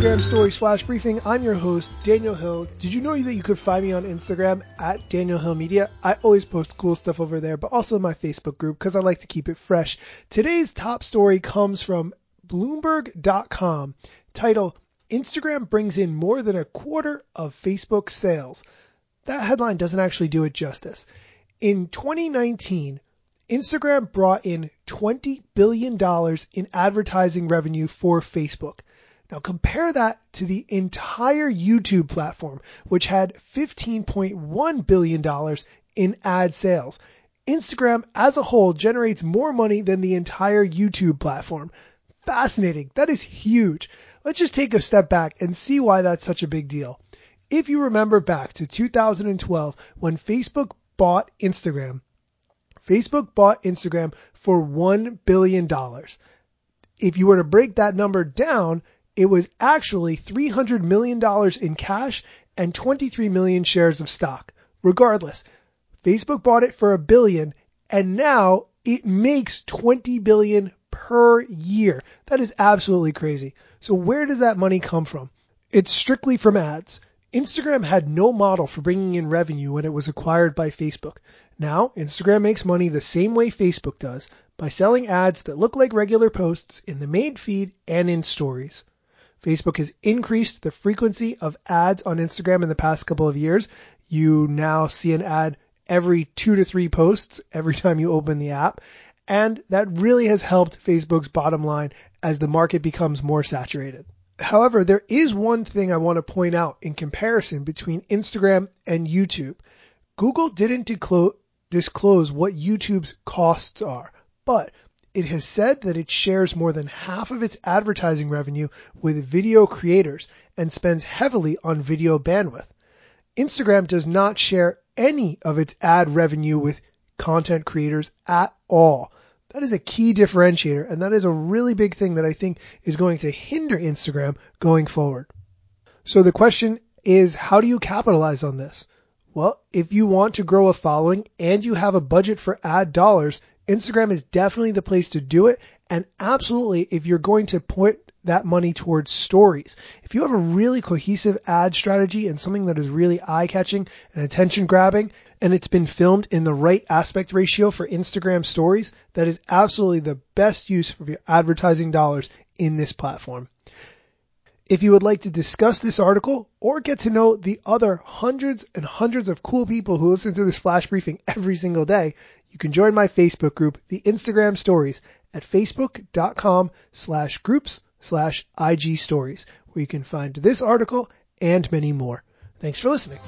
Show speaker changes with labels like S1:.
S1: Instagram Stories Flash Briefing. I'm your host, Daniel Hill. Did you know that you could find me on Instagram at Daniel Hill Media? I always post cool stuff over there, but also my Facebook group because I like to keep it fresh. Today's top story comes from Bloomberg.com. Title, Instagram brings in more than a quarter of Facebook sales. That headline doesn't actually do it justice. In 2019, Instagram brought in $20 billion in advertising revenue for Facebook. Now compare that to the entire YouTube platform, which had $15.1 billion in ad sales. Instagram as a whole generates more money than the entire YouTube platform. Fascinating. That is huge. Let's just take a step back and see why that's such a big deal. If you remember back to 2012 when Facebook bought Instagram, Facebook bought Instagram for $1 billion. If you were to break that number down, it was actually $300 million in cash and 23 million shares of stock. Regardless, Facebook bought it for a billion and now it makes 20 billion per year. That is absolutely crazy. So where does that money come from? It's strictly from ads. Instagram had no model for bringing in revenue when it was acquired by Facebook. Now, Instagram makes money the same way Facebook does by selling ads that look like regular posts in the main feed and in stories. Facebook has increased the frequency of ads on Instagram in the past couple of years. You now see an ad every two to three posts every time you open the app. And that really has helped Facebook's bottom line as the market becomes more saturated. However, there is one thing I want to point out in comparison between Instagram and YouTube. Google didn't disclose what YouTube's costs are, but it has said that it shares more than half of its advertising revenue with video creators and spends heavily on video bandwidth. Instagram does not share any of its ad revenue with content creators at all. That is a key differentiator, and that is a really big thing that I think is going to hinder Instagram going forward. So the question is, how do you capitalize on this? Well, if you want to grow a following and you have a budget for ad dollars, Instagram is definitely the place to do it. And absolutely, if you're going to put that money towards stories. If you have a really cohesive ad strategy and something that is really eye catching and attention grabbing, and it's been filmed in the right aspect ratio for Instagram stories, that is absolutely the best use of your advertising dollars in this platform. If you would like to discuss this article or get to know the other hundreds and hundreds of cool people who listen to this flash briefing every single day, you can join my Facebook group, the Instagram stories at facebook.com slash groups slash IG stories, where you can find this article and many more. Thanks for listening.